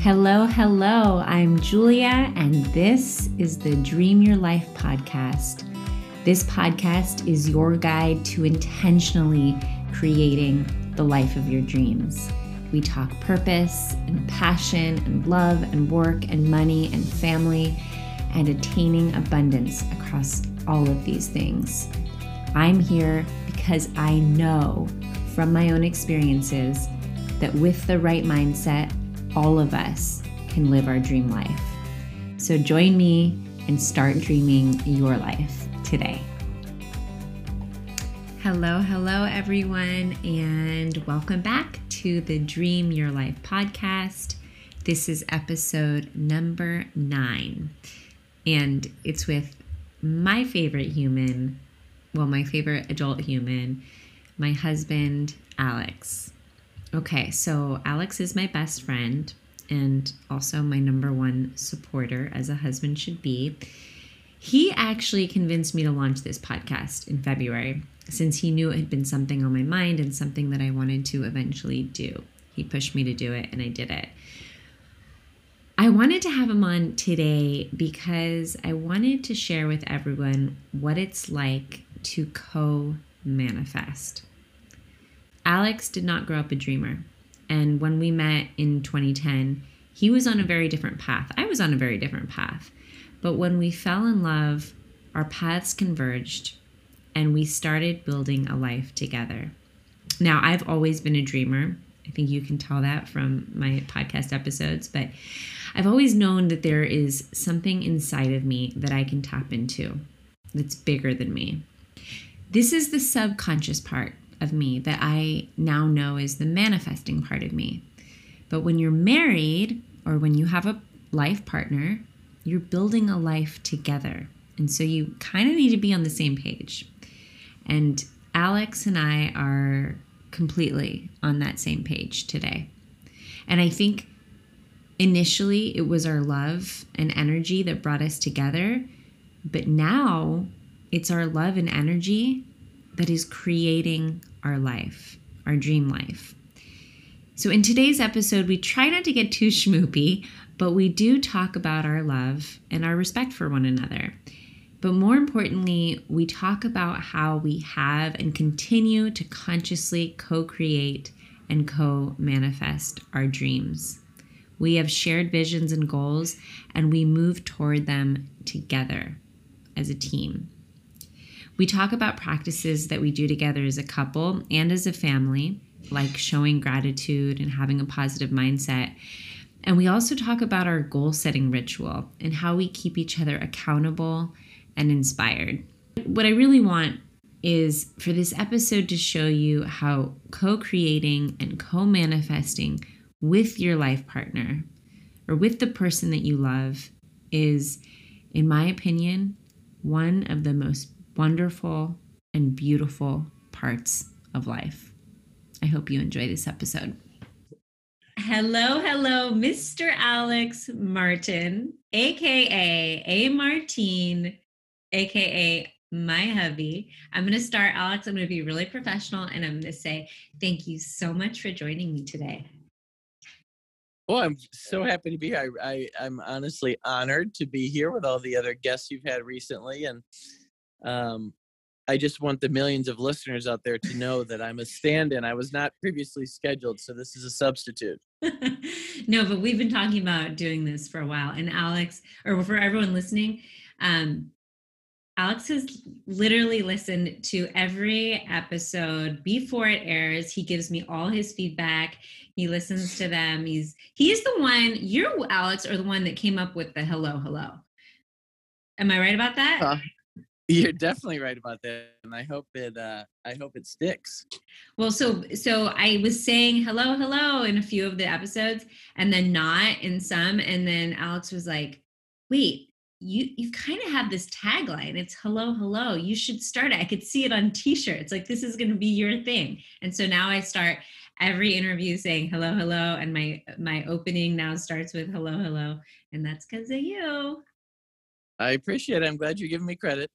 Hello, hello. I'm Julia, and this is the Dream Your Life podcast. This podcast is your guide to intentionally creating the life of your dreams. We talk purpose and passion and love and work and money and family and attaining abundance across all of these things. I'm here because I know from my own experiences that with the right mindset, all of us can live our dream life. So join me and start dreaming your life today. Hello, hello, everyone, and welcome back to the Dream Your Life podcast. This is episode number nine, and it's with my favorite human, well, my favorite adult human, my husband, Alex. Okay, so Alex is my best friend and also my number one supporter, as a husband should be. He actually convinced me to launch this podcast in February since he knew it had been something on my mind and something that I wanted to eventually do. He pushed me to do it and I did it. I wanted to have him on today because I wanted to share with everyone what it's like to co manifest. Alex did not grow up a dreamer. And when we met in 2010, he was on a very different path. I was on a very different path. But when we fell in love, our paths converged and we started building a life together. Now, I've always been a dreamer. I think you can tell that from my podcast episodes, but I've always known that there is something inside of me that I can tap into that's bigger than me. This is the subconscious part of me that I now know is the manifesting part of me. But when you're married or when you have a life partner, you're building a life together. And so you kind of need to be on the same page. And Alex and I are completely on that same page today. And I think initially it was our love and energy that brought us together. But now it's our love and energy that is creating our life, our dream life. So, in today's episode, we try not to get too schmoopy, but we do talk about our love and our respect for one another. But more importantly, we talk about how we have and continue to consciously co create and co manifest our dreams. We have shared visions and goals, and we move toward them together as a team. We talk about practices that we do together as a couple and as a family, like showing gratitude and having a positive mindset. And we also talk about our goal setting ritual and how we keep each other accountable and inspired. What I really want is for this episode to show you how co creating and co manifesting with your life partner or with the person that you love is, in my opinion, one of the most wonderful and beautiful parts of life. I hope you enjoy this episode. Hello, hello, Mr. Alex Martin, aka A Martine, aka my hubby. I'm going to start, Alex. I'm going to be really professional and I'm going to say thank you so much for joining me today. Well, I'm so happy to be here. I, I, am honestly honored to be here with all the other guests you've had recently. And um, I just want the millions of listeners out there to know that I'm a stand-in. I was not previously scheduled, so this is a substitute. no, but we've been talking about doing this for a while. And Alex, or for everyone listening, um, Alex has literally listened to every episode before it airs. He gives me all his feedback. He listens to them. He's he's the one. You, Alex, are the one that came up with the hello, hello. Am I right about that? Uh, you're definitely right about that, and I hope it. Uh, I hope it sticks. Well, so so I was saying hello, hello in a few of the episodes, and then not in some, and then Alex was like, "Wait, you you kind of have this tagline. It's hello, hello. You should start it. I could see it on T-shirts. Like this is going to be your thing." And so now I start every interview saying hello, hello, and my my opening now starts with hello, hello, and that's because of you. I appreciate it. I'm glad you're giving me credit.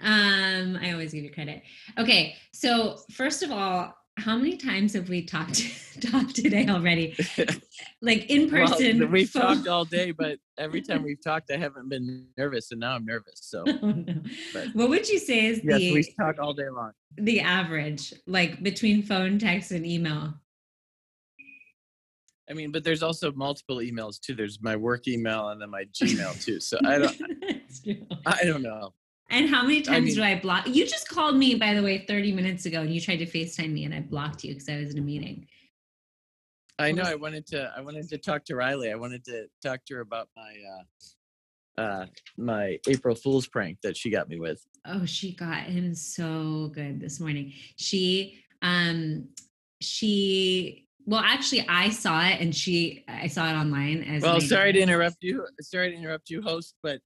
Um, I always give you credit. Okay, so first of all, how many times have we talked talked today already? like in person. Well, we've talked all day, but every time we've talked, I haven't been nervous, and now I'm nervous. So, oh, no. what would you say is yes, the we talk all day long. The average, like between phone, text, and email. I mean, but there's also multiple emails too. There's my work email and then my Gmail too. So I don't. I don't know. And how many times I mean, do I block? You just called me, by the way, 30 minutes ago, and you tried to FaceTime me, and I blocked you because I was in a meeting. I know. I wanted to. I wanted to talk to Riley. I wanted to talk to her about my uh, uh, my April Fool's prank that she got me with. Oh, she got him so good this morning. She um she well actually i saw it and she i saw it online as well sorry to interrupt you sorry to interrupt you host but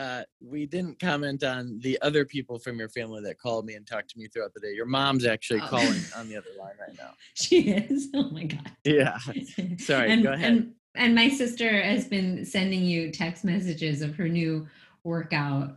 uh, we didn't comment on the other people from your family that called me and talked to me throughout the day. Your mom's actually oh. calling on the other line right now. She is. Oh my god. Yeah. Sorry. and, go ahead. And, and my sister has been sending you text messages of her new workout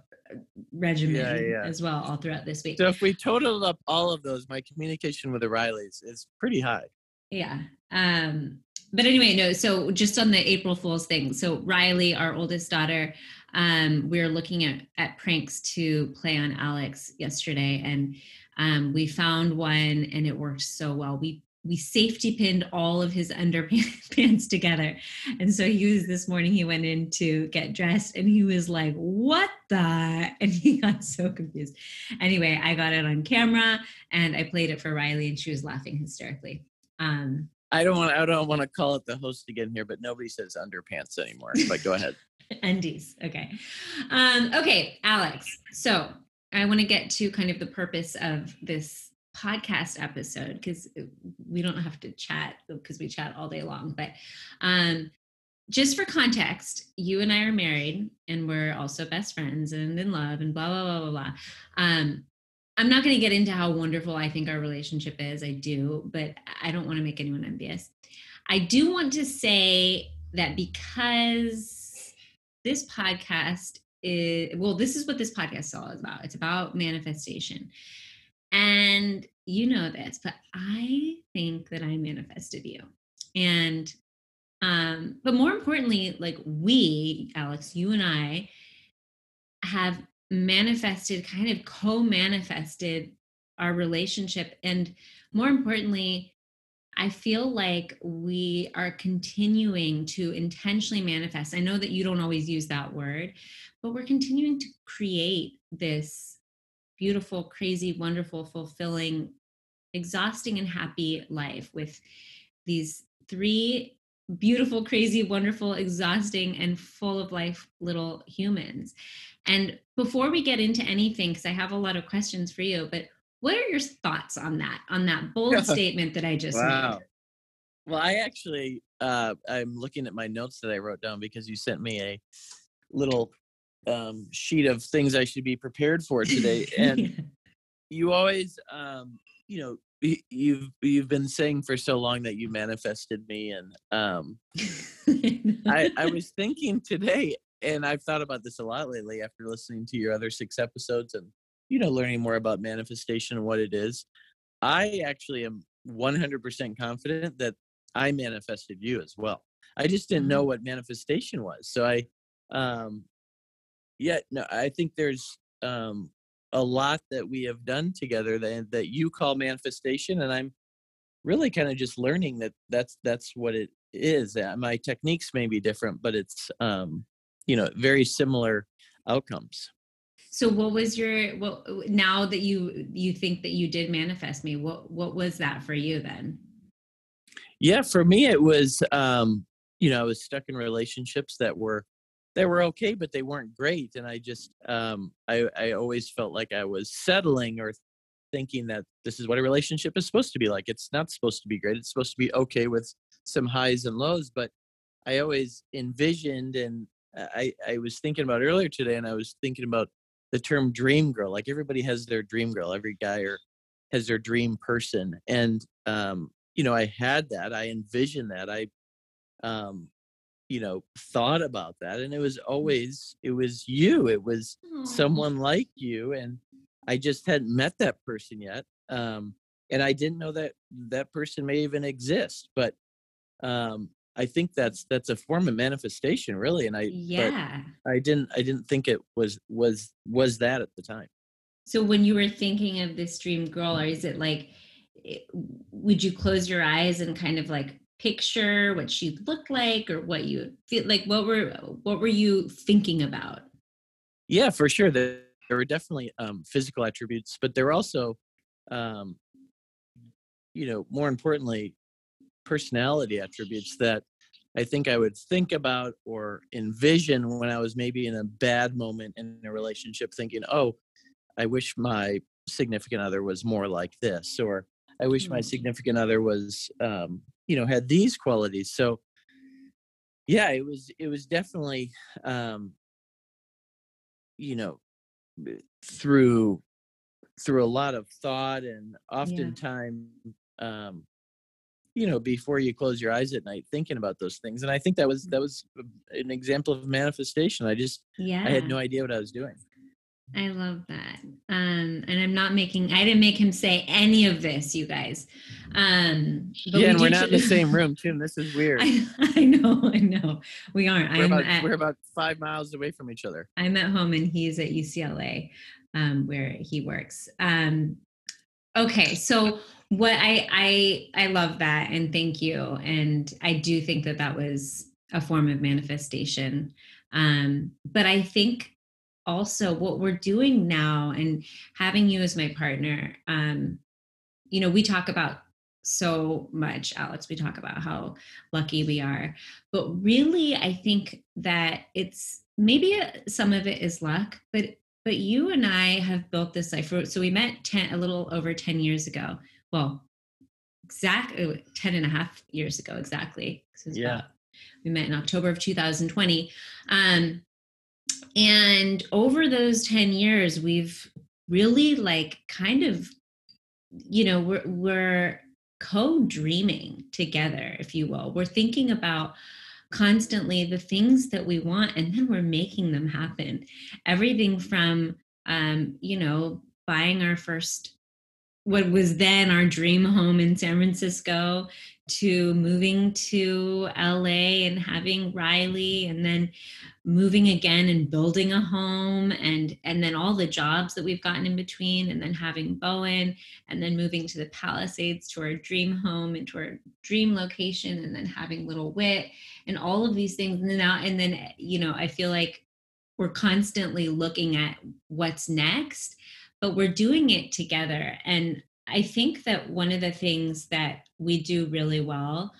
regimen yeah, yeah. as well all throughout this week. So if we total up all of those, my communication with the Rileys is pretty high. Yeah. Um, but anyway, no. So just on the April Fool's thing. So Riley, our oldest daughter, um, we were looking at at pranks to play on Alex yesterday, and um, we found one, and it worked so well. We we safety pinned all of his underpants together. And so he was this morning, he went in to get dressed and he was like, What the? And he got so confused. Anyway, I got it on camera and I played it for Riley and she was laughing hysterically. Um, I don't want I don't want to call it the host again here, but nobody says underpants anymore. But go ahead. Undies. Okay. Um, okay, Alex. So I want to get to kind of the purpose of this podcast episode because we don't have to chat because we chat all day long. But um, just for context, you and I are married and we're also best friends and in love and blah, blah, blah, blah, blah. Um, I'm not going to get into how wonderful I think our relationship is. I do, but I don't want to make anyone envious. I do want to say that because this podcast is well, this is what this podcast is all about. It's about manifestation. And you know this, but I think that I manifested you. And um, but more importantly, like we, Alex, you and I have manifested, kind of co-manifested our relationship. And more importantly, I feel like we are continuing to intentionally manifest. I know that you don't always use that word, but we're continuing to create this beautiful, crazy, wonderful, fulfilling, exhausting, and happy life with these three beautiful, crazy, wonderful, exhausting, and full of life little humans. And before we get into anything, because I have a lot of questions for you, but what are your thoughts on that, on that bold statement that I just wow. made? Well, I actually, uh, I'm looking at my notes that I wrote down because you sent me a little um, sheet of things I should be prepared for today. And you always, um, you know, you've you've been saying for so long that you manifested me and um I, I was thinking today and i've thought about this a lot lately after listening to your other six episodes and you know, learning more about manifestation and what it is. I actually am 100% confident that I manifested you as well. I just didn't know mm-hmm. what manifestation was. So I, um, yeah, no, I think there's um, a lot that we have done together that that you call manifestation, and I'm really kind of just learning that that's that's what it is. My techniques may be different, but it's um, you know very similar outcomes so what was your well now that you you think that you did manifest me what what was that for you then? Yeah for me it was um you know i was stuck in relationships that were they were okay but they weren't great. And i just um i i always felt like i was settling or thinking that this is what a relationship is supposed to be like. It's not supposed to be great. It's supposed to be okay with some highs and lows. But i always envisioned and i i was thinking about earlier today and i was thinking about the term dream girl like everybody has their dream girl every guy or has their dream person and um you know i had that i envisioned that i um you know thought about that and it was mm. always it was you it was Aww. someone like you and i just hadn't met that person yet um and I didn't know that that person may even exist, but um, I think that's that's a form of manifestation, really. And I yeah, I didn't I didn't think it was was was that at the time. So when you were thinking of this dream girl, or is it like, would you close your eyes and kind of like picture what she looked like, or what you feel like? What were what were you thinking about? Yeah, for sure. There, there were definitely um, physical attributes, but there were also, um, you know, more importantly, personality attributes that I think I would think about or envision when I was maybe in a bad moment in a relationship, thinking, oh, I wish my significant other was more like this, or I wish my mm. significant other was, um, you know, had these qualities. So, yeah, it was it was definitely, um, you know, through through a lot of thought and oftentimes yeah. um you know before you close your eyes at night thinking about those things and i think that was that was an example of manifestation i just yeah i had no idea what i was doing. I love that um and i'm not making i didn't make him say any of this you guys um yeah we and we're not in the same room tim this is weird. I, I know i know we aren't we're, I'm about, at, we're about five miles away from each other. I'm at home and he's at ucla um where he works um okay so what I I I love that and thank you and I do think that that was a form of manifestation. Um but I think also what we're doing now and having you as my partner um you know we talk about so much alex. We talk about how lucky we are. But really i think that it's maybe a, some of it is luck but but you and i have built this life. So we met 10 a little over 10 years ago well, exactly uh, 10 and a half years ago, exactly. Yeah. About, we met in October of 2020. Um, and over those 10 years, we've really like kind of, you know, we're, we're co-dreaming together, if you will. We're thinking about constantly the things that we want and then we're making them happen everything from um you know buying our first what was then our dream home in San Francisco to moving to LA and having Riley and then moving again and building a home and and then all the jobs that we've gotten in between and then having Bowen and then moving to the Palisades to our dream home and to our dream location and then having little wit and all of these things. And now and then you know I feel like we're constantly looking at what's next but we're doing it together. And I think that one of the things that we do really well,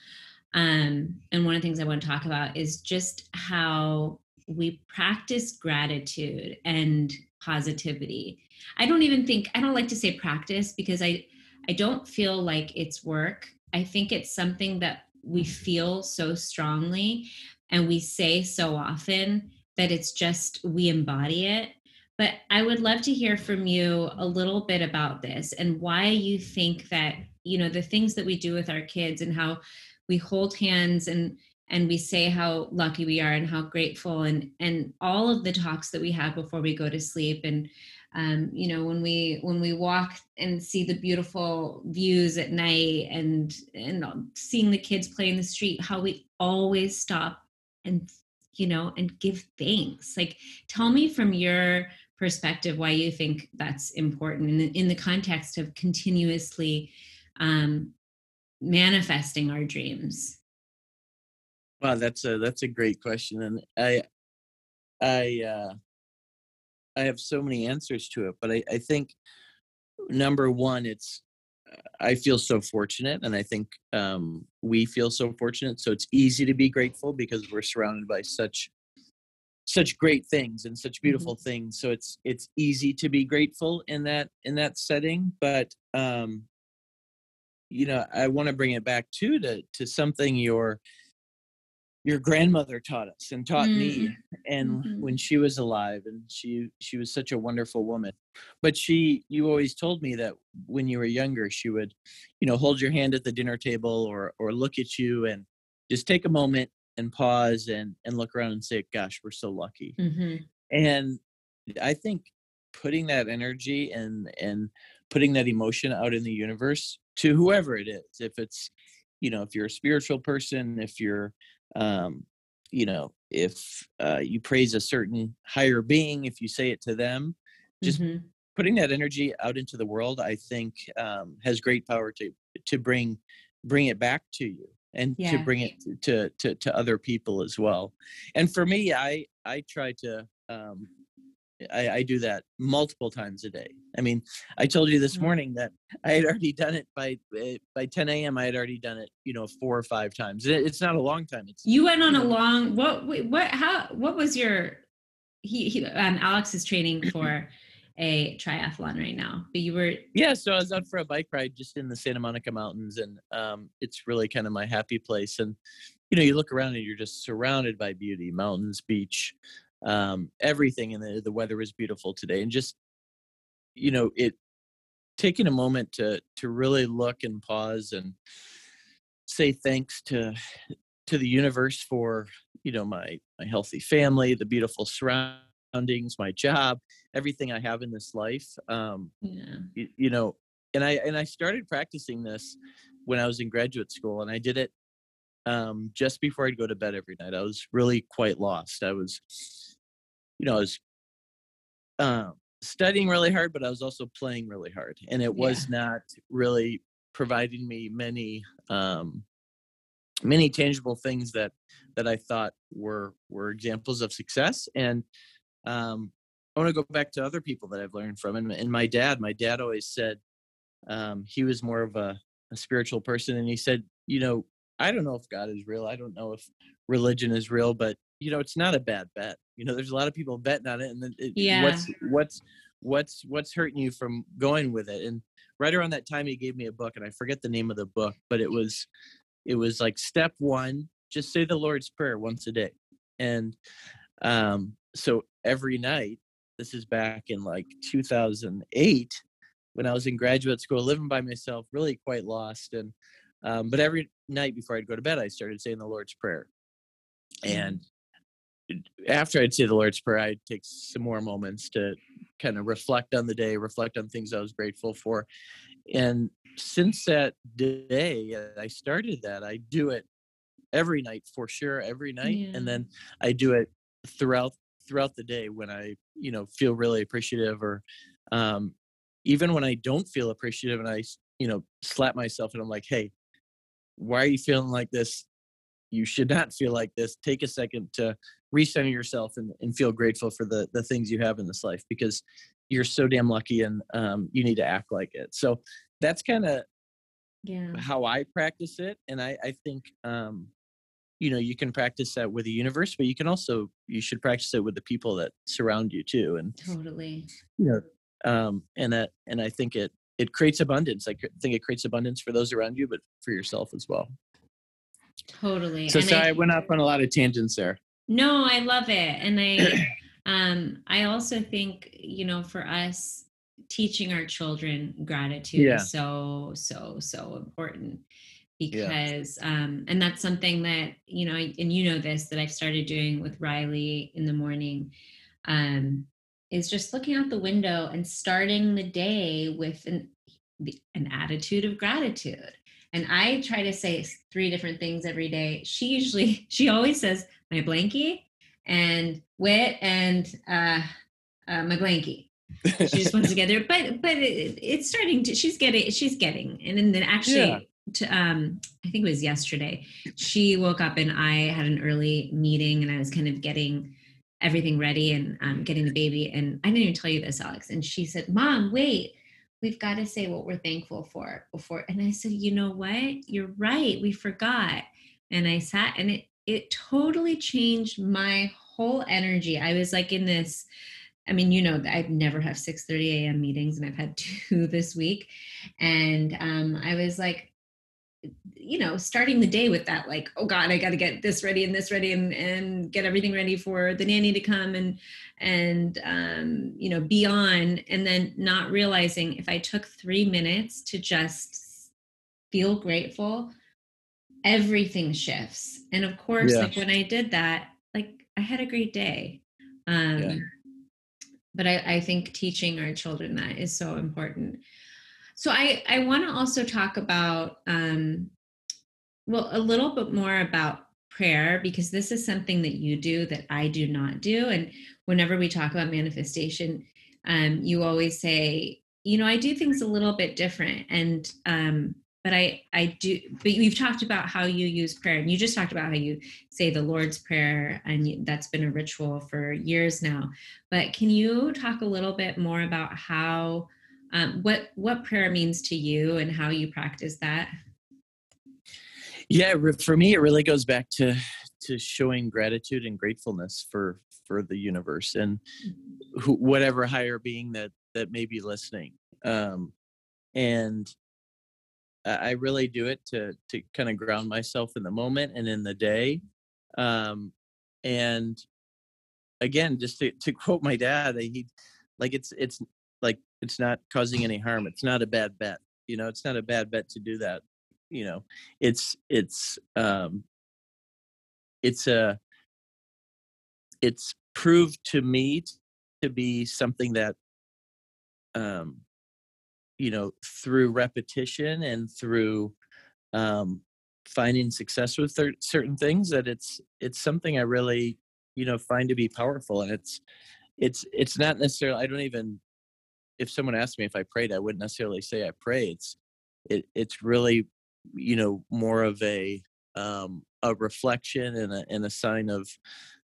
um, and one of the things I want to talk about is just how we practice gratitude and positivity. I don't even think I don't like to say practice because I I don't feel like it's work. I think it's something that we feel so strongly and we say so often that it's just we embody it but I would love to hear from you a little bit about this and why you think that, you know, the things that we do with our kids and how we hold hands and and we say how lucky we are and how grateful and and all of the talks that we have before we go to sleep. And um, you know when we when we walk and see the beautiful views at night and and seeing the kids play in the street how we always stop and you know and give thanks. Like tell me from your perspective why you think that's important in the, in the context of continuously um, manifesting our dreams? Wow that's a that's a great question and i i uh i have so many answers to it but i i think number one it's i feel so fortunate and i think um we feel so fortunate so it's easy to be grateful because we're surrounded by such such great things and such mm-hmm. beautiful mm-hmm. things so it's it's easy to be grateful in that in that setting but um you know i want to bring it back too to to something your your grandmother taught us and taught mm-hmm. me and mm-hmm. when she was alive and she she was such a wonderful woman but she you always told me that when you were younger she would you know hold your hand at the dinner table or or look at you and just take a moment and pause and and look around and say gosh we're so lucky mm-hmm. and i think putting that energy and and putting that emotion out in the universe to whoever it is if it's you know if you're a spiritual person if you're um you know if uh, you praise a certain higher being if you say it to them just Mhm. putting that energy out into the world i think um, has great power to to bring bring it back to you and to bring it to, to to other people as well and for me i i try to um I, I do that multiple times a day. I mean, I told you this Mhm. morning that I had already done it by uh, by 10 a.m. I had already done it, you know, four or five times. It- It's not a long time. It's You went on a long what what how what was your he, he um Alex is training for a triathlon right now. But you were Yeah, so I was out for a bike ride just in the Santa Monica Mountains, and um, it's really kind of my happy place. And you know, you look around and you're just surrounded by beauty, mountains, beach, um, everything, and the the weather was beautiful today. And just you know, it taking a moment to to really look and pause and say thanks to to the universe for you know my my healthy family, the beautiful surroundings, my job, everything I have in this life. Um, yeah. you, you know and i and i started practicing this when i was in graduate school and i did it um just before i'd go to bed every night i was really quite lost i was you know i was um studying really hard but i was also playing really hard and it was not really providing me many um many tangible things that that i thought were were examples of success and um I want to go back to other people that I've learned from, and, and my dad. My dad always said um, he was more of a, a spiritual person, and he said, you know, I don't know if God is real. I don't know if religion is real, but you know, it's not a bad bet. You know, there's a lot of people betting on it, and then it, Yeah. what's what's what's what's hurting you from going with it? And right around that time, he gave me a book, and I forget the name of the book, but it was it was like step one: just say the Lord's prayer once a day, and um, so every night this is back in like 2008 when I was in graduate school, living by myself, really quite lost. And um, but every night before I'd go to bed, I started saying the Lord's Prayer. And after I'd say the Lord's Prayer, I'd take some more moments to kind of reflect on the day, reflect on things I was grateful for. And since that day, uh, I started that. I do it every night for sure, every night, Yeah. and then I do it throughout throughout the day when I, you know, feel really appreciative or um, even when I don't feel appreciative and I, you know, slap myself and I'm like, hey, why are you feeling like this? You should not feel like this. Take a second to recenter yourself and, and feel grateful for the the things you have in this life because you're so damn lucky and um, you need to act like it. So that's kind of Yeah. how I practice it, and I, I think um, you know you can practice that with the universe, but you can also you should practice it with the people that surround you too, and Totally. yeah um, and that and I think it it creates abundance. I think it creates abundance for those around you, but for yourself as well. Totally. So And sorry, I- I went off on a lot of tangents there. No, I love it. And I um I also think, you know, for us teaching our children gratitude Yeah. is so so so important Yeah. because um and that's something that, you know, and you know this that I've started doing with Riley in the morning um is just looking out the window and starting the day with an an attitude of gratitude. And I try to say three different things every day. She usually, she always says my blankie and wit and uh, uh, my blankie. She just wants to get there, but but it, it's starting to. She's getting. She's getting, and then, then actually. Yeah. To, um, I think it was yesterday. She woke up and I had an early meeting, and I was kind of getting everything ready and um, getting the baby. And I didn't even tell you this, Alex. And she said, "Mom, wait, we've got to say what we're thankful for before." And I said, "You know what? You're right. We forgot." And I sat, and it it totally changed my whole energy. I was like in this. I mean, you know, I've never have 6:30 a.m. meetings, and I've had two this week. And um, I was like, you know, starting the day with that, like, oh God, I got to get this ready and this ready and and get everything ready for the nanny to come and and um, you know, be on, and then not realizing if I took three minutes to just feel grateful, everything shifts. And of course, Yeah. like when I did that, like I had a great day. Um, Yeah. But I, I think teaching our children that is so important. So I I want to also talk about um, well a little bit more about prayer because this is something that you do that I do not do, and whenever we talk about manifestation, um, you always say, you know, I do things a little bit different, and um, but I I do. But we've talked about how you use prayer, and you just talked about how you say the Lord's prayer, and that's been a ritual for years now. But can you talk a little bit more about how um, what what prayer means to you and how you practice that? Yeah, for me, it really goes back to to showing gratitude and gratefulness for for the universe and mm-hmm. whatever higher being that that may be listening. Um, and I really do it to to kind of ground myself in the moment and in the day. Um, and again, just to, to quote my dad, he like it's it's like it's not causing any harm. It's not a bad bet. You know, it's not a bad bet to do that. You know, it's it's um, it's a it's proved to me to be something that um, you know through repetition and through um, finding success with th- certain things that it's it's something i really you know find to be powerful and it's it's it's not necessarily i don't even if someone asked me if i prayed i wouldn't necessarily say i pray it's it, it's really you know more of a um a reflection and a and a sign of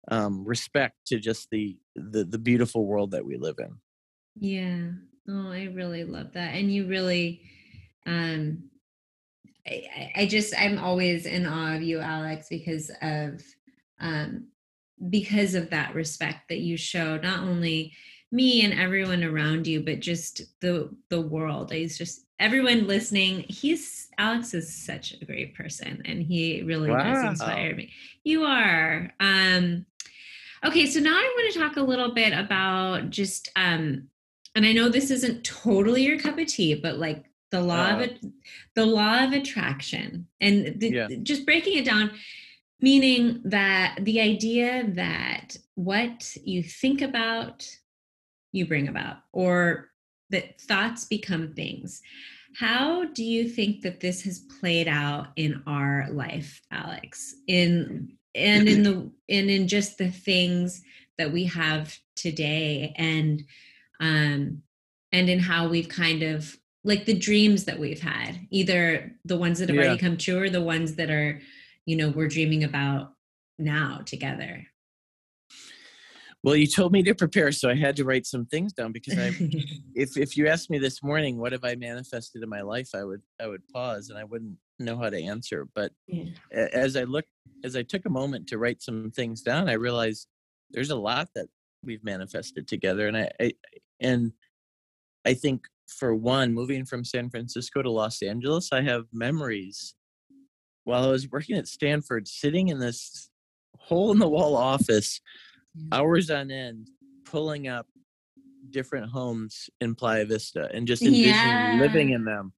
um respect to just the the the beautiful world that we live in yeah Oh, I really love that. And you really, um, I, I just, I'm always in awe of you, Alex, because of, um, because of that respect that you show, not only me and everyone around you, but just the, the world. He's just, everyone listening. He's, Alex is such a great person and he really wow. does inspire me. You are. Um, okay. So now I want to talk a little bit about just, um, and I know this isn't totally your cup of tea, but like the law uh, of it, the law of attraction, and the, yeah. just breaking it down, meaning that the idea that what you think about, you bring about, or that thoughts become things. How do you think that this has played out in our life, Alex? In and in the and in just the things that we have today and um, and in how we've kind of like the dreams that we've had, either the ones that have yeah. already come true or the ones that are, you know, we're dreaming about now together. Well, you told me to prepare, so I had to write some things down because I, if if you asked me this morning, what have I manifested in my life, I would I would pause and I wouldn't know how to answer. But yeah. as I look, as I took a moment to write some things down, I realized there's a lot that we've manifested together, and I, I and I think for one, moving from San Francisco to Los Angeles, I have memories while I was working at Stanford, sitting in this hole in the wall office, hours on end, pulling up different homes in Playa Vista and just envisioning yeah. living in them.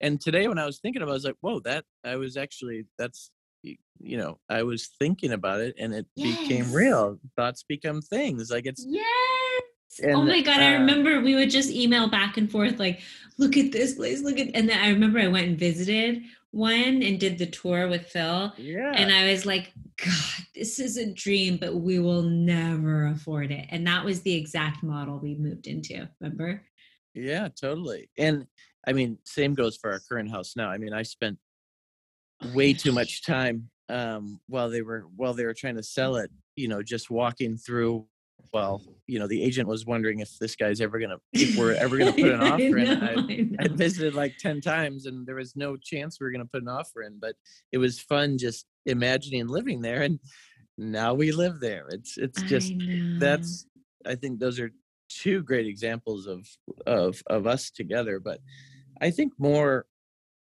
And today, when I was thinking about, it, I was like, "Whoa, that I was actually that's you know I was thinking about it, and it yes. became real. Thoughts become things. Like it's yes. and, oh my god, uh, I remember we would just email back and forth like, look at this place, look at and then I remember I went and visited one and did the tour with Phil. Yeah. And I was like, God, this is a dream, but we will never afford it. And that was the exact model we moved into, remember? Yeah, totally. And I mean, same goes for our current house now. I mean, I spent way too much time um while they were while they were trying to sell it, you know, just walking through well, you know, the agent was wondering if this guy's ever gonna, if we're ever gonna put an offer in. I, I'd visited like ten times, and there was no chance we were gonna put an offer in. But it was fun just imagining living there, and now we live there. It's it's just that's. I think those are two great examples of of of us together. But I think more.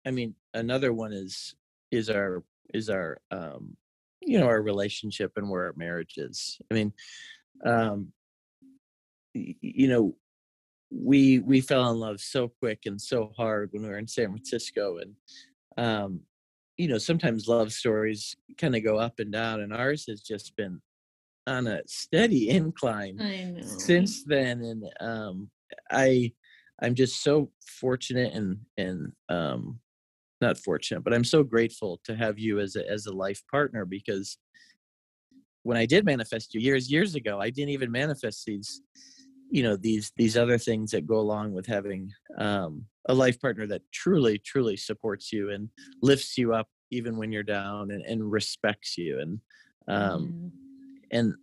I mean, another one is is our is our um you know our relationship and where our marriage is. I mean um, you know, we we fell in love so quick and so hard when we were in San Francisco, and um, you know, sometimes love stories kind of go up and down, and ours has just been on a steady incline since then. And um, I I'm just so fortunate and and um, not fortunate, but I'm so grateful to have you as a as a life partner because when I did manifest you years years ago, I didn't even manifest these you know these these other things that go along with having um, a life partner that truly truly supports you and lifts you up even when you're down and, and respects you and um, mm. and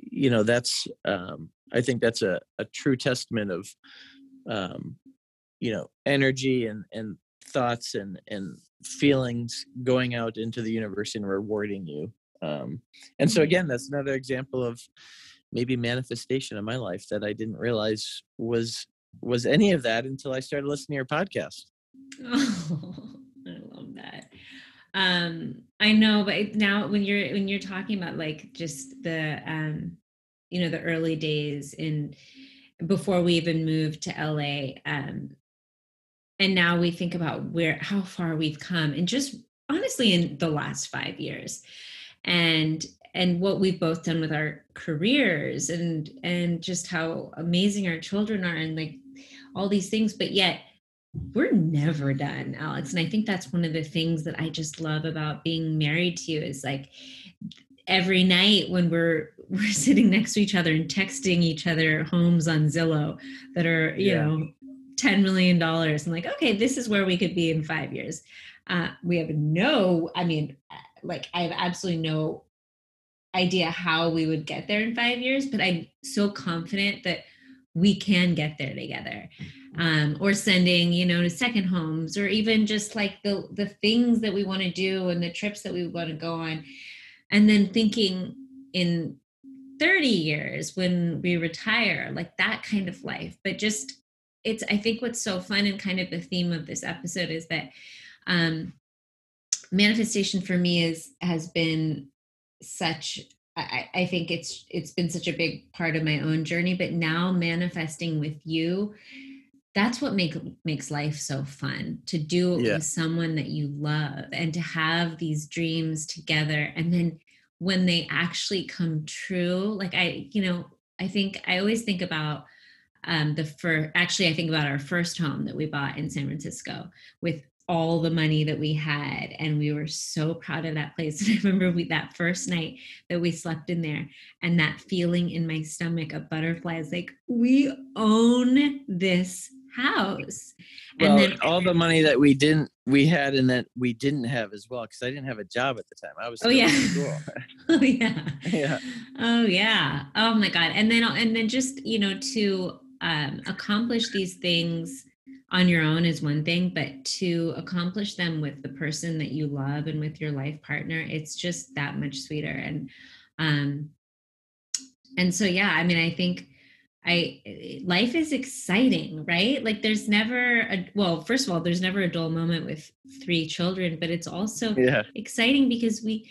you know that's um, i think that's a, a true testament of um, you know energy and and thoughts and and feelings going out into the universe and rewarding you um, and so mm-hmm. again that's another example of maybe manifestation in my life that i didn't realize was was any of that until i started listening to your podcast oh i love that um i know but now when you're when you're talking about like just the um you know the early days in before we even moved to la um and now we think about where how far we've come and just honestly in the last five years and and what we've both done with our careers and and just how amazing our children are and like all these things but yet we're never done alex and i think that's one of the things that i just love about being married to you is like every night when we're we're sitting next to each other and texting each other homes on zillow that are you yeah. know 10 million dollars i'm like okay this is where we could be in five years uh, we have no i mean like i have absolutely no idea how we would get there in five years but i'm so confident that we can get there together. Um, or sending you know to second homes or even just like the the things that we want to do and the trips that we want to go on. And then thinking in 30 years when we retire like that kind of life. But just it's i think what's so fun and kind of the theme of this episode is that um manifestation for me is has been such I, I think it's it's been such a big part of my own journey but now manifesting with you that's what make makes life so fun to do it yeah. with someone that you love and to have these dreams together and then when they actually come true like i you know i think i always think about um the first actually i think about our first home that we bought in san francisco with all the money that we had and we were so proud of that place. And i remember we that first night that we slept in there and that feeling in my stomach of butterflies like we own this house. Well, and then all the money that we didn't we had and that we didn't have as well because i didn't have a job at the time. I was oh yeah. oh yeah. Yeah. Oh yeah. Oh my god. And then and then just you know to um, accomplish these things on your own is one thing, but to accomplish them with the person that you love and with your life partner, it's just that much sweeter. And um and so yeah, I mean, I think I life is exciting, right? Like there's never a well, first of all, there's never a dull moment with three children, but it's also yeah. exciting because we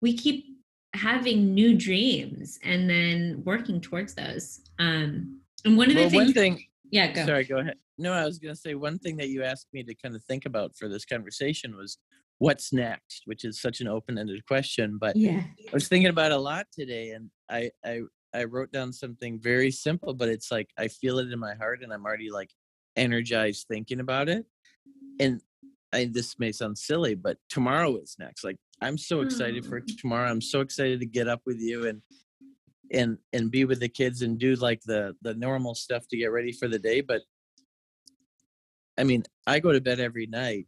we keep having new dreams and then working towards those. Um and one of the well, things one thing yeah, go. Sorry, go ahead. No, I was going to say one thing that you asked me to kind of think about for this conversation was what's next, which is such an open-ended question. But yeah, I was thinking about a lot today, and I I I wrote down something very simple, but it's like I feel it in my heart, and I'm already like energized thinking about it. And I, this may sound silly, but tomorrow is next. Like I'm so excited for hmm. tomorrow. I'm so excited to get up with you and and and be with the kids and do like the the normal stuff to get ready for the day but i mean i go to bed every night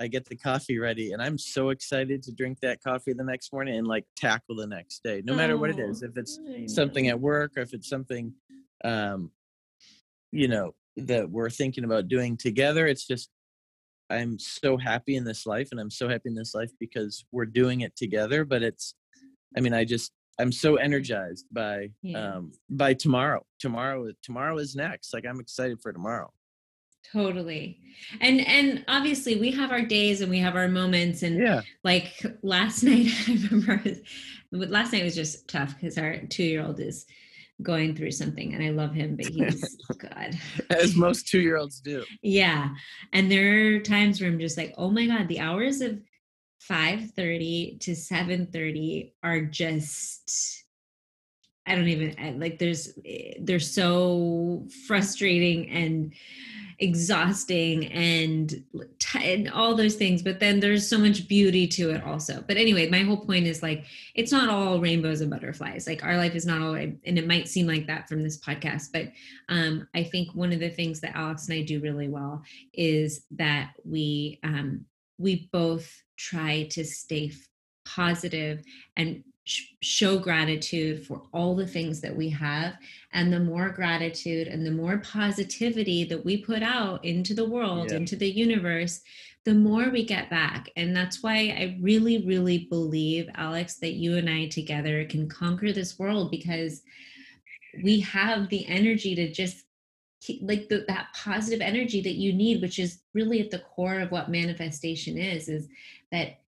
i get the coffee ready and i'm so excited to drink that coffee the next morning and like tackle the next day no matter what it is if it's something at work or if it's something um you know that we're thinking about doing together it's just i'm so happy in this life and i'm so happy in this life because we're doing it together but it's i mean i just I'm so energized by yeah. um by tomorrow. Tomorrow tomorrow is next. Like I'm excited for tomorrow. Totally. And and obviously we have our days and we have our moments and yeah. like last night I remember last night was just tough because our 2-year-old is going through something and I love him but he's god as most 2-year-olds do. Yeah. And there are times where I'm just like, "Oh my god, the hours of 5:30 to 7:30 are just I don't even like there's they're so frustrating and exhausting and, and all those things but then there's so much beauty to it also. But anyway my whole point is like it's not all rainbows and butterflies. Like our life is not all and it might seem like that from this podcast but um, i think one of the things that alex and i do really well is that we um, we both try to stay positive and show gratitude for all the things that we have. And the more gratitude and the more positivity that we put out into the world, yeah. into the universe, the more we get back. And that's why I really, really believe, Alex, that you and I together can conquer this world because we have the energy to just keep, like the, that positive energy that you need which is really at the core of what manifestation is is that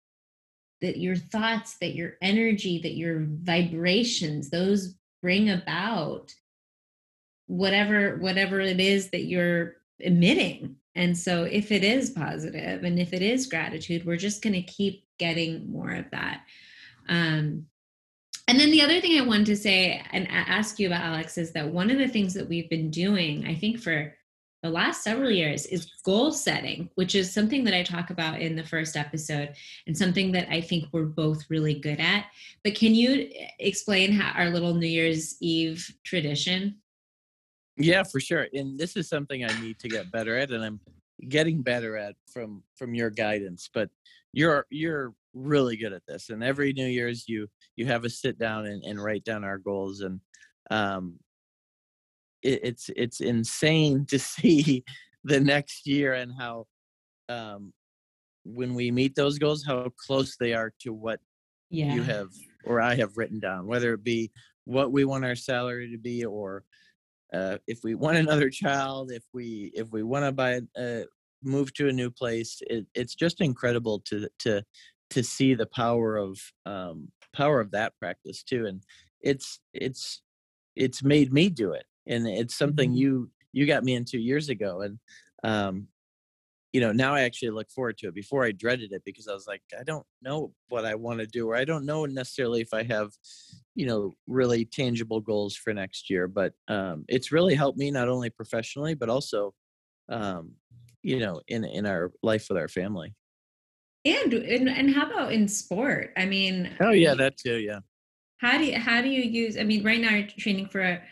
that your thoughts that your energy that your vibrations those bring about whatever whatever it is that you're emitting. And so if it is positive and if it is gratitude we're just going to keep getting more of that. Um and then the other thing i wanted to say and ask you about alex is that one of the things that we've been doing i think for the last several years is goal setting, which is something that I talk about in the first episode and something that I think we're both really good at. But can you explain how our little New Year's Eve tradition? Yeah, for sure. And this is something I need to get better at and I'm getting better at from from your guidance. But you're you're really good at this. And every New Year's you you have a sit down and, and write down our goals and um it, it's it's insane to see the next year and how um, when we meet those goals how close they are to what yeah. you have or I have written down, whether it be what we want our salary to be or uh, if we want another child, if we if we want to buy a move to a new place, it, it's just incredible to to to see the power of um, power of that practice too, and it's it's it's made me do it and it's something mm-hmm. you you got me into years ago and um you know now i actually look forward to it. Before i dreaded it because i was like i don't know what i want to do or i don't know necessarily if i have you know really tangible goals for next year but um it's really helped me not only professionally but also um you know in in our life with our family. And and, and how about in sport? I mean oh yeah that too yeah. How do you how do you use i mean right now you're training for a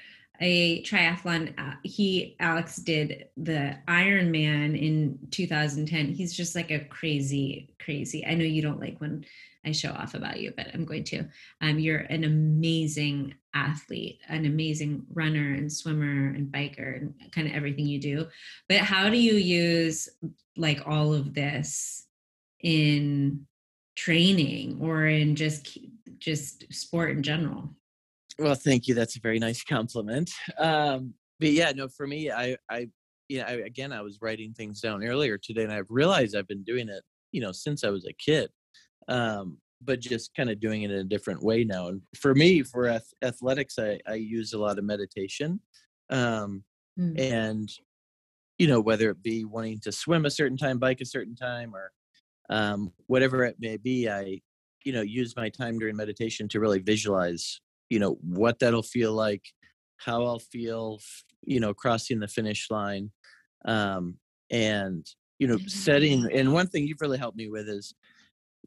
a triathlon. Uh, he Alex did the Ironman in 2010. He's just like a crazy, crazy. I know you don't like when I show off about you, but I'm going to. Um, you're an amazing athlete, an amazing runner and swimmer and biker and kind of everything you do. But how do you use like all of this in training or in just just sport in general? Well, thank you. That's a very nice compliment. Um, but yeah, no, for me, I, I, you know, I, again, I was writing things down earlier today, and I've realized I've been doing it, you know, since I was a kid, um, but just kind of doing it in a different way now. And for me, for ath- athletics, I, I use a lot of meditation, um, mm. and you know, whether it be wanting to swim a certain time, bike a certain time, or um, whatever it may be, I, you know, use my time during meditation to really visualize you know what that'll feel like how i'll feel you know crossing the finish line um and you know setting and one thing you've really helped me with is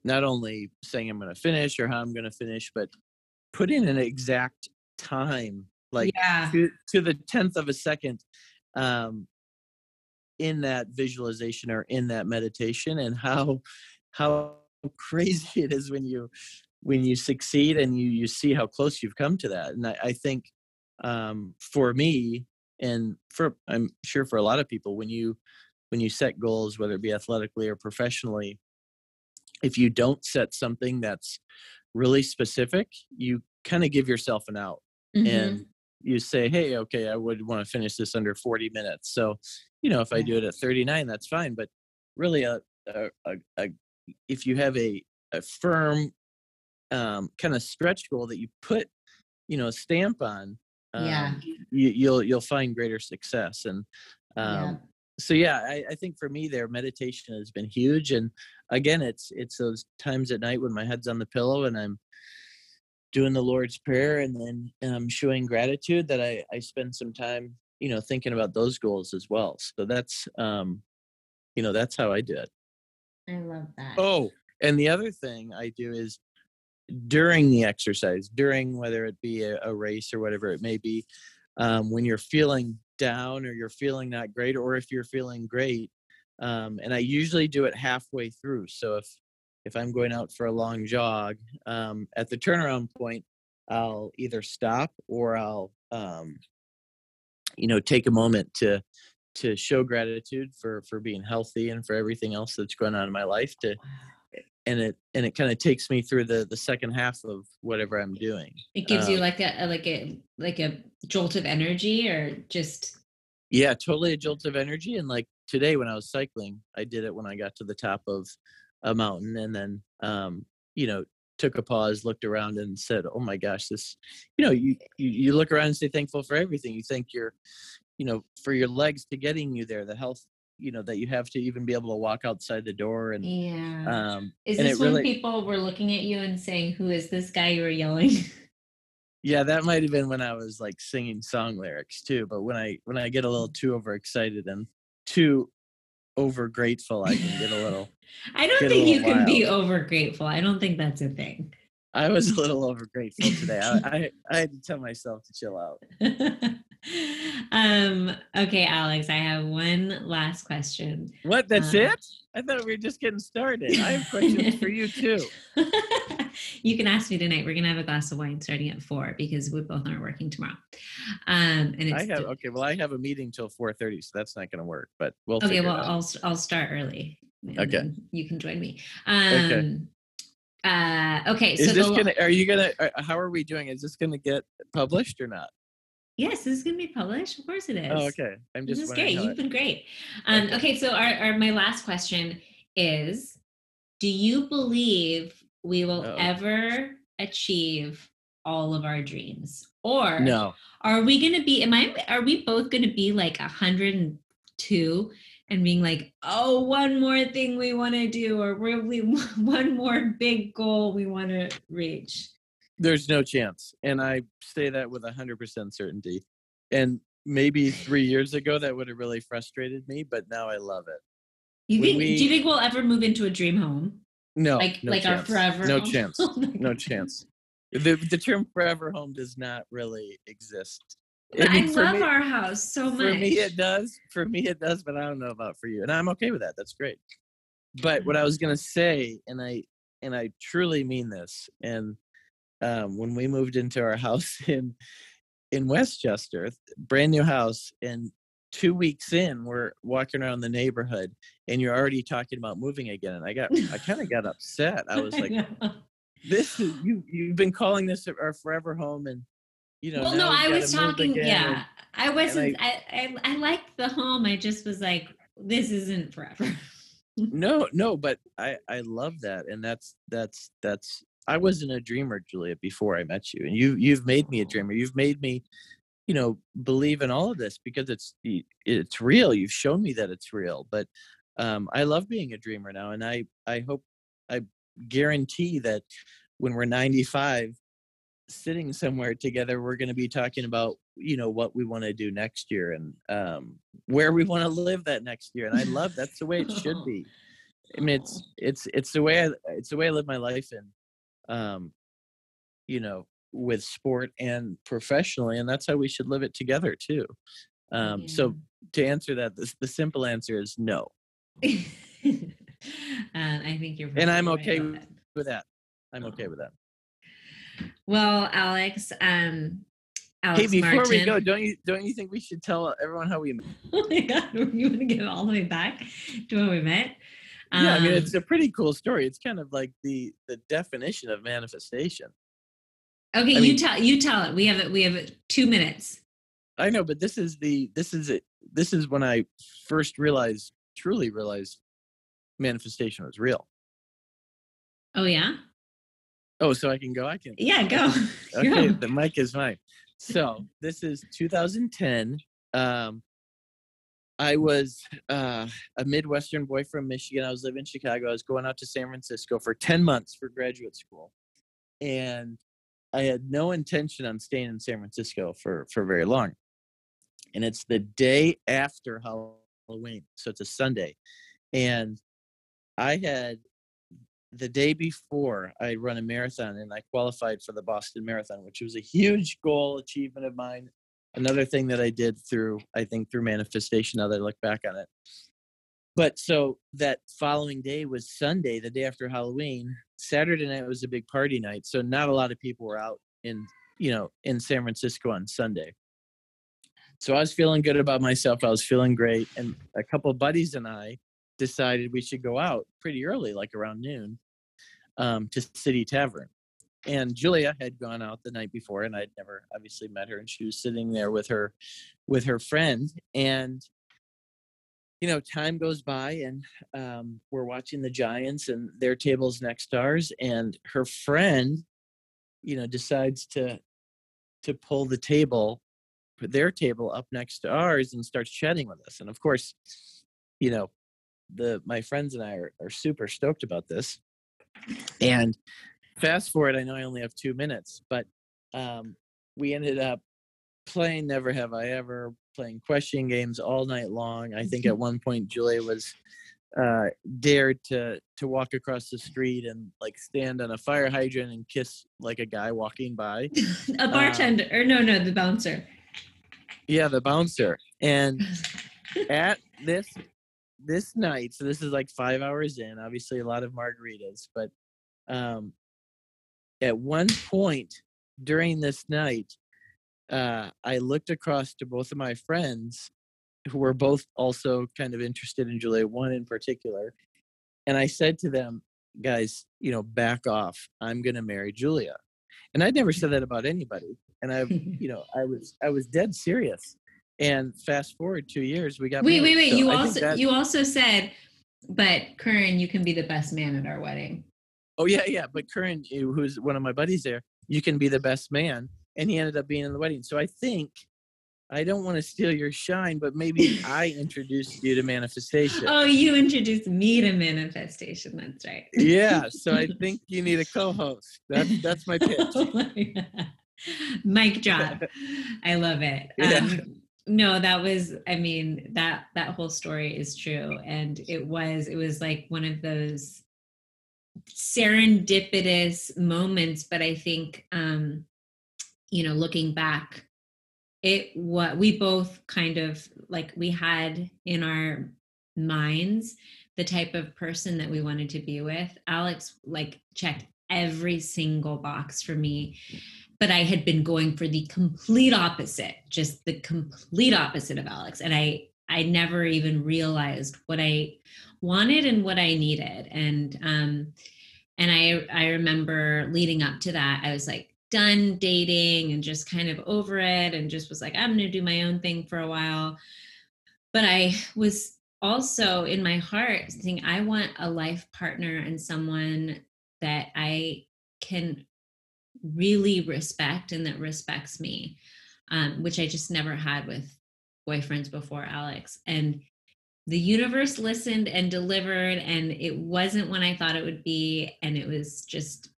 not only saying i'm going to finish or how i'm going to finish but putting an exact time like yeah. to, to the tenth of a second um in that visualization or in that meditation and how how crazy it is when you when you succeed and you you see how close you've come to that and i, I think um, for me and for i'm sure for a lot of people when you when you set goals whether it be athletically or professionally if you don't set something that's really specific you kind of give yourself an out mm-hmm. and you say hey okay i would want to finish this under 40 minutes so you know if i do it at 39 that's fine but really a, a, a, a if you have a, a firm um, kind of stretch goal that you put you know a stamp on um, yeah you, will you'll, you'll find greater success and um, yeah. so yeah I, I think for me there meditation has been huge and again it's it's those times at night when my head's on the pillow and i'm doing the Lord's Prayer and then um, showing gratitude that I, I spend some time, you know, thinking about those goals as well. So that's, um, you know, that's how I do it. I love that. Oh, and the other thing I do is during the exercise, during whether it be a, a race or whatever it may be, um, when you're feeling down or you're feeling not great, or if you're feeling great, um, and I usually do it halfway through. So if if I'm going out for a long jog, um, at the turnaround point, I'll either stop or I'll, um, you know, take a moment to to show gratitude for for being healthy and for everything else that's going on in my life. To and it and it kind of takes me through the the second half of whatever I'm doing. It gives um, you like a, a like a like a jolt of energy, or just yeah, totally a jolt of energy. And like today when I was cycling, I did it when I got to the top of a mountain and then um, you know took a pause looked around and said oh my gosh this you know you, you you look around and say thankful for everything you thank your you know for your legs to getting you there the health you know that you have to even be able to walk outside the door and yeah um is this when really, people were looking at you and saying who is this guy you were yelling yeah that might have been when i was like singing song lyrics too but when i when i get a little too overexcited and too over grateful, I can get a little. I don't think you can wild. be over grateful. I don't think that's a thing. I was a little over grateful today. I, I, I had to tell myself to chill out. um. Okay, Alex. I have one last question. What? That's um, it? I thought we were just getting started. I have questions for you too. you can ask me tonight. We're gonna have a glass of wine starting at four because we both aren't working tomorrow. Um, and I have okay. Well, I have a meeting till four thirty, so that's not gonna work. But we'll okay. Well, I'll I'll start early. Okay. You can join me. Um, okay. Uh, okay. Is so this the, gonna? Are you gonna? How are we doing? Is this gonna get published or not? Yes, this is going to be published. Of course it is. Oh, okay. I'm just. This is great. You've been great. Um, okay. okay. So, our, our my last question is: Do you believe we will Uh-oh. ever achieve all of our dreams, or no? Are we going to be? Am I? Are we both going to be like hundred and two? And being like, oh, one more thing we want to do, or really one more big goal we want to reach. There's no chance. And I say that with 100% certainty. And maybe three years ago, that would have really frustrated me, but now I love it. You think, we, do you think we'll ever move into a dream home? No. Like, no like chance. our forever No home? chance. Oh no chance. The, the term forever home does not really exist. I, mean, I love me, our house so much. For me, it does. For me, it does, but I don't know about for you. And I'm okay with that. That's great. But what I mm-hmm. was going to say, and I, and I truly mean this, and um, when we moved into our house in in Westchester, brand new house, and two weeks in, we're walking around the neighborhood, and you're already talking about moving again. And I got, I kind of got upset. I was like, "This is you. You've been calling this our forever home, and you know." Well, no, I was talking. Yeah, and, I wasn't. I, I, I liked the home. I just was like, "This isn't forever." no, no, but I, I love that, and that's that's that's I wasn't a dreamer, Julia, before I met you, and you you've made me a dreamer. You've made me, you know, believe in all of this because it's it's real. You've shown me that it's real. But um, I love being a dreamer now, and I I hope I guarantee that when we're 95, sitting somewhere together, we're going to be talking about you know what we want to do next year and um, where we want to live that next year. And I love that's the way it should be. I mean, it's it's it's the way I, it's the way I live my life, and um, you know, with sport and professionally, and that's how we should live it together too. Um, yeah. So to answer that, the, the simple answer is no. uh, I think you're. And I'm okay right with, with that. I'm okay with that. Well, Alex, um, Alex hey, before Martin. we go, don't you don't you think we should tell everyone how we met? oh my god, you want to get all the way back to when we met? Yeah, I mean it's um a pretty cool story. It's kind of like the the definition of manifestation. Okay, I you mean, tell you tell it. We have it. We have it two minutes. I know, but this is the this is it. This is when I first realized, truly realized, manifestation was real. Oh yeah. Oh, so I can go. I can. Yeah, go. okay, go. the mic is mine. So this is 2010. Um, I was uh, a Midwestern boy from Michigan. I was living in Chicago. I was going out to San Francisco for 10 months for graduate school. And I had no intention on staying in San Francisco for for very long. And it's the day after Halloween, so it's a Sunday, and I had the day before I run a marathon and I qualified for the Boston Marathon, which was a huge goal achievement of mine. Another thing that I did through, I think, through manifestation. Now that I look back on it, but so that following day was Sunday, the day after Halloween. Saturday night was a big party night, so not a lot of people were out in you know in San Francisco on Sunday. So I was feeling good about myself. I was feeling great, and a couple of buddies and I decided we should go out pretty early, like around noon, um, to City Tavern. And Julia had gone out the night before, and I'd never obviously met her, and she was sitting there with her with her friend, and you know, time goes by and um, we're watching the Giants and their tables next to ours, and her friend, you know, decides to to pull the table, put their table up next to ours, and starts chatting with us. And of course, you know, the my friends and I are, are super stoked about this. And fast forward, I know I only have two minutes, but um, we ended up playing Never Have I Ever, playing question games all night long. I think at one point Julia was uh, dared to to walk across the street and like stand on a fire hydrant and kiss like a guy walking by. a bartender, um, or no, no, the bouncer. Yeah, the bouncer. And at this this night, so this is like five hours in. Obviously, a lot of margaritas, but um, at one point during this night, uh, I looked across to both of my friends who were both also kind of interested in Julia, one in particular. And I said to them, guys, you know, back off. I'm going to marry Julia. And I'd never said that about anybody. And I, you know, I was, I was dead serious. And fast forward two years, we got. Wait, married. wait, wait. So you I also, you also said, but Curran, you can be the best man at our wedding. Oh yeah, yeah. But Curran, who's one of my buddies there, you can be the best man and he ended up being in the wedding. So I think I don't want to steal your shine, but maybe I introduced you to manifestation. Oh, you introduced me to manifestation. That's right. yeah. So I think you need a co-host. That's that's my pitch. oh Mic drop. I love it. Yeah. Um, no, that was. I mean that that whole story is true, and it was. It was like one of those serendipitous moments. But I think um you know looking back it what we both kind of like we had in our minds the type of person that we wanted to be with alex like checked every single box for me but i had been going for the complete opposite just the complete opposite of alex and i i never even realized what i wanted and what i needed and um and i i remember leading up to that i was like done dating and just kind of over it and just was like, I'm to do my own thing for a while. But I was also in my heart saying, I want a life partner and someone that I can really respect and that respects me, um, which I just never had with boyfriends before Alex. And the universe listened and delivered, and it wasn't when I thought it would be. And it was just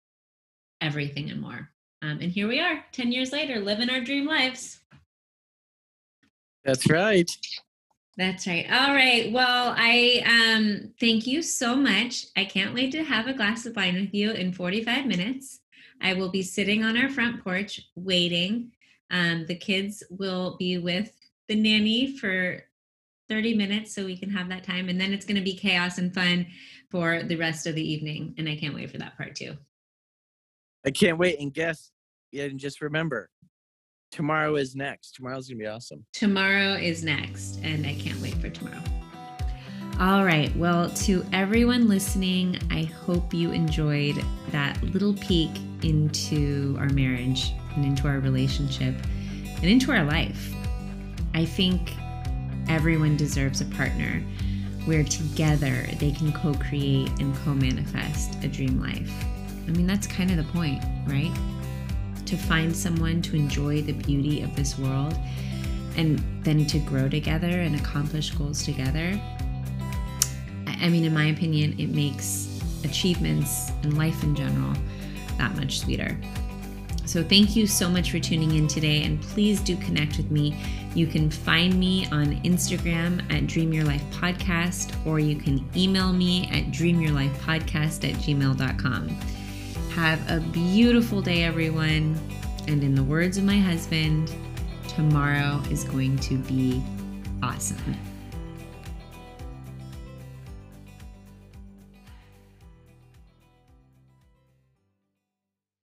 everything and more. Um, and here we are, 10 years later, living our dream lives. That's right. That's right. All right. Well, I um thank you so much. I can't wait to have a glass of wine with you in 45 minutes. I will be sitting on our front porch waiting. Um, the kids will be with the nanny for 30 minutes so we can have that time. And then it's going to be chaos and fun for the rest of the evening. And I can't wait for that part too. I can't wait. And guess, yeah, and just remember, tomorrow is next. Tomorrow's gonna be awesome. Tomorrow is next, and I can't wait for tomorrow. All right. Well, to everyone listening, I hope you enjoyed that little peek into our marriage and into our relationship and into our life. I think everyone deserves a partner where together they can co create and co manifest a dream life. I mean, that's kind of the point, right? To find someone to enjoy the beauty of this world and then to grow together and accomplish goals together. I mean, in my opinion, it makes achievements and life in general that much sweeter. So, thank you so much for tuning in today, and please do connect with me. You can find me on Instagram at Dream Your Life Podcast, or you can email me at dreamyourlifepodcast at gmail.com. Have a beautiful day, everyone. And in the words of my husband, tomorrow is going to be awesome.